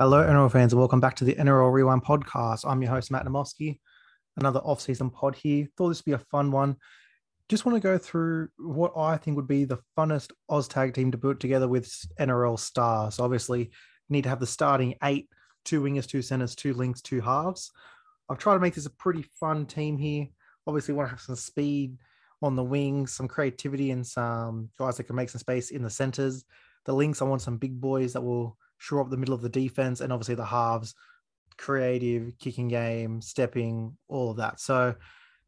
Hello, NRL fans, and welcome back to the NRL Rewind podcast. I'm your host, Matt Namoski. Another off-season pod here. Thought this would be a fun one. Just want to go through what I think would be the funnest Oztag team to put together with NRL stars. Obviously, you need to have the starting eight, two wingers, two centers, two links, two halves. I've tried to make this a pretty fun team here. Obviously, want to have some speed on the wings, some creativity, and some guys that can make some space in the centers. The links, I want some big boys that will shore up the middle of the defense, and obviously the halves, creative, kicking game, stepping, all of that. So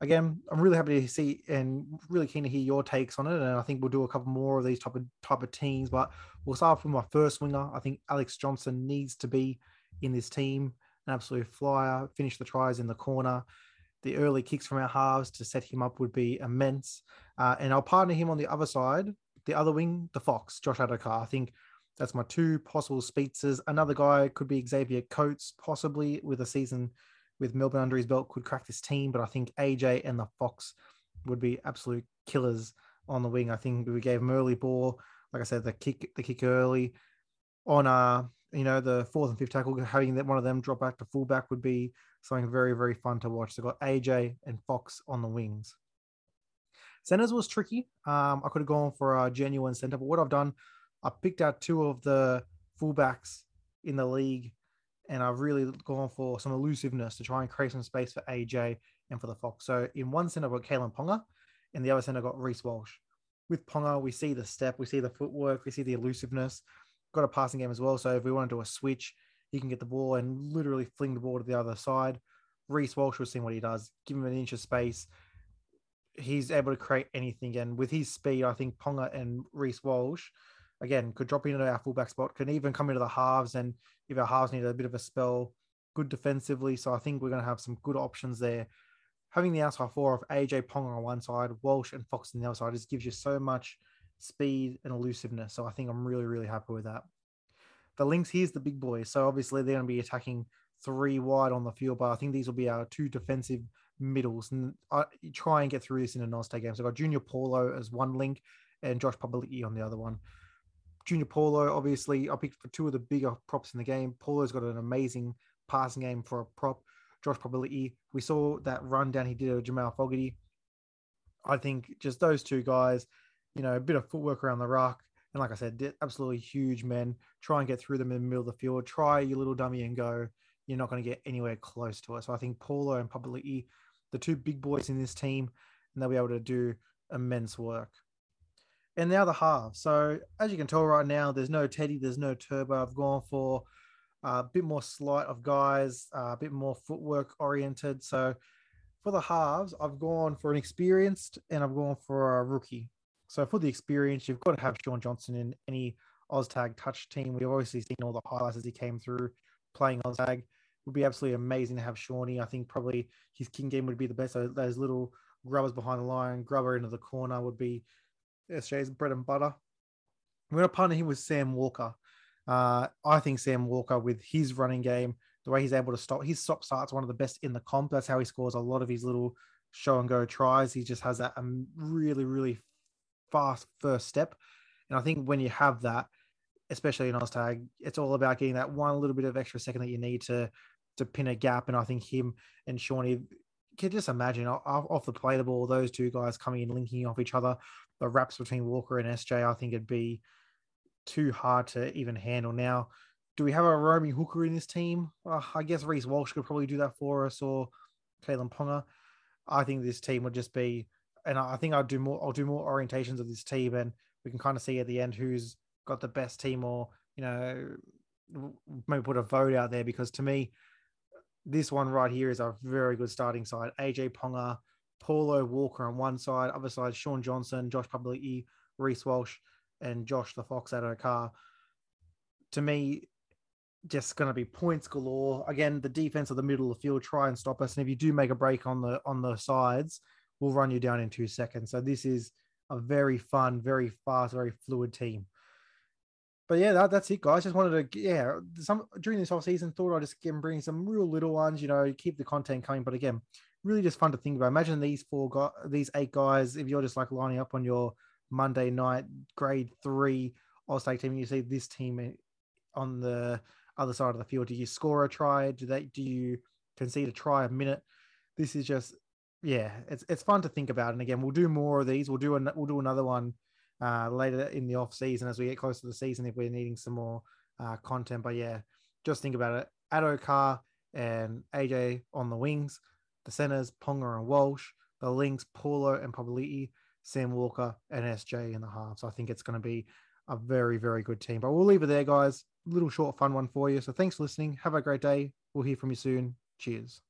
again, I'm really happy to see and really keen to hear your takes on it. And I think we'll do a couple more of these type of type of teams. But we'll start with my first winger. I think Alex Johnson needs to be in this team. An absolute flyer. Finish the tries in the corner. The early kicks from our halves to set him up would be immense. Uh, and I'll partner him on the other side, the other wing, the Fox, Josh Addo-Carr. I think that's my two possible speedsters. Another guy could be Xavier Coates, possibly with a season with Melbourne under his belt, could crack this team. But I think AJ and the Fox would be absolute killers on the wing. I think we gave him early ball, like I said, the kick, the kick early on uh you know the fourth and fifth tackle having that one of them drop back to fullback would be something very very fun to watch so got aj and fox on the wings centers was tricky um i could have gone for a genuine center but what i've done I picked out two of the fullbacks in the league, and I've really gone for some elusiveness to try and create some space for AJ and for the Fox. So in one center, I've got Kalyn Ponga, and the other center, I've got Reece Walsh. With Ponga, we see the step, we see the footwork, we see the elusiveness. Got a passing game as well. So if we want to do a switch, he can get the ball and literally fling the ball to the other side. Reece Walsh, we're seeing what he does. Give him an inch of space. He's able to create anything. And with his speed, I think Ponga and Reece Walsh again, could drop into our fullback spot, can even come into the halves. And if our halves need a bit of a spell, good defensively. So I think we're going to have some good options there. Having the outside four of AJ Pong on one side, Walsh and Fox on the other side just gives you so much speed and elusiveness. So I think I'm really, really happy with that. The links here's the big boys. So obviously they're going to be attacking three wide on the field, but I think these will be our two defensive middles. And I try and get through this in a non-state game. So I've got Junior Paulo as one link and Josh Papali'i on the other one. Junior Paulo, obviously, I picked for two of the bigger props in the game. Paulo's got an amazing passing game for a prop. Josh Papali'i, we saw that run down he did with Jamal Fogarty. I think just those two guys, you know, a bit of footwork around the rock. And like I said, absolutely huge men. Try and get through them in the middle of the field. Try your little dummy and go. You're not going to get anywhere close to it. So I think Paulo and Papali'i, the two big boys in this team, and they'll be able to do immense work and the half. So as you can tell right now, there's no Teddy, there's no Turbo. I've gone for a bit more slight of guys, a bit more footwork oriented. So for the halves, I've gone for an experienced and I've gone for a rookie. So for the experience, you've got to have Shaun Johnson in any OzTag touch team. We've obviously seen all the highlights as he came through playing OzTag. It would be absolutely amazing to have Shawnee. I think probably his king game would be the best. Those little grubbers behind the line, grubber into the corner would be SJ's bread and butter. We're going to partner him with Sam Walker. Uh, I think Sam Walker, with his running game, the way he's able to stop, his stop starts one of the best in the comp. That's how he scores a lot of his little show and go tries. He just has that um, really, really fast first step. And I think when you have that, especially in OzTag, it's all about getting that one little bit of extra second that you need to to pin a gap. And I think him and Shawnee can just imagine off, the play the ball, those two guys coming in, linking off each other the wraps between Walker and SJ, I think it'd be too hard to even handle. Now, do we have a roaming hooker in this team? Uh, I guess Reece Walsh could probably do that for us, or Kalyn Ponga. I think this team would just be, and I think I'll do more. I'll do more orientations of this team, and we can kind of see at the end who's got the best team, or you know, maybe put a vote out there because to me, this one right here is a very good starting side. AJ Ponga, Paulo Walker on one side, other side Shaun Johnson, Josh Papali'i, Reece Walsh, and Josh the Fox Addo-Carr. To me, just going to be points galore. Again, the defense of the middle of the field try and stop us, and if you do make a break on the on the sides, we'll run you down in two seconds. So this is a very fun, very fast, very fluid team. But yeah, that, that's it, guys. Just wanted to, yeah, some during this off season, thought I'd just get bring some real little ones, you know, keep the content coming. But again, really just fun to think about. Imagine these four guys, these eight guys, if you're just like lining up on your Monday night grade three All State team, and you see this team on the other side of the field? Do you score a try? Do they do you concede a try a minute? This is just yeah, it's it's fun to think about. And again, we'll do more of these. We'll do an, we'll do another one uh, later in the off season as we get closer to the season if we're needing some more uh, content. But yeah, just think about it. Addo Carr and AJ on the wings, the centers Ponga and Walsh, the links Paulo and Papali'i, Sam Walker and SJ in the half. So I think it's going to be a very very good team. But we'll leave it there, guys. Little short fun one for you. So thanks for listening. Have a great day. We'll hear from you soon. Cheers.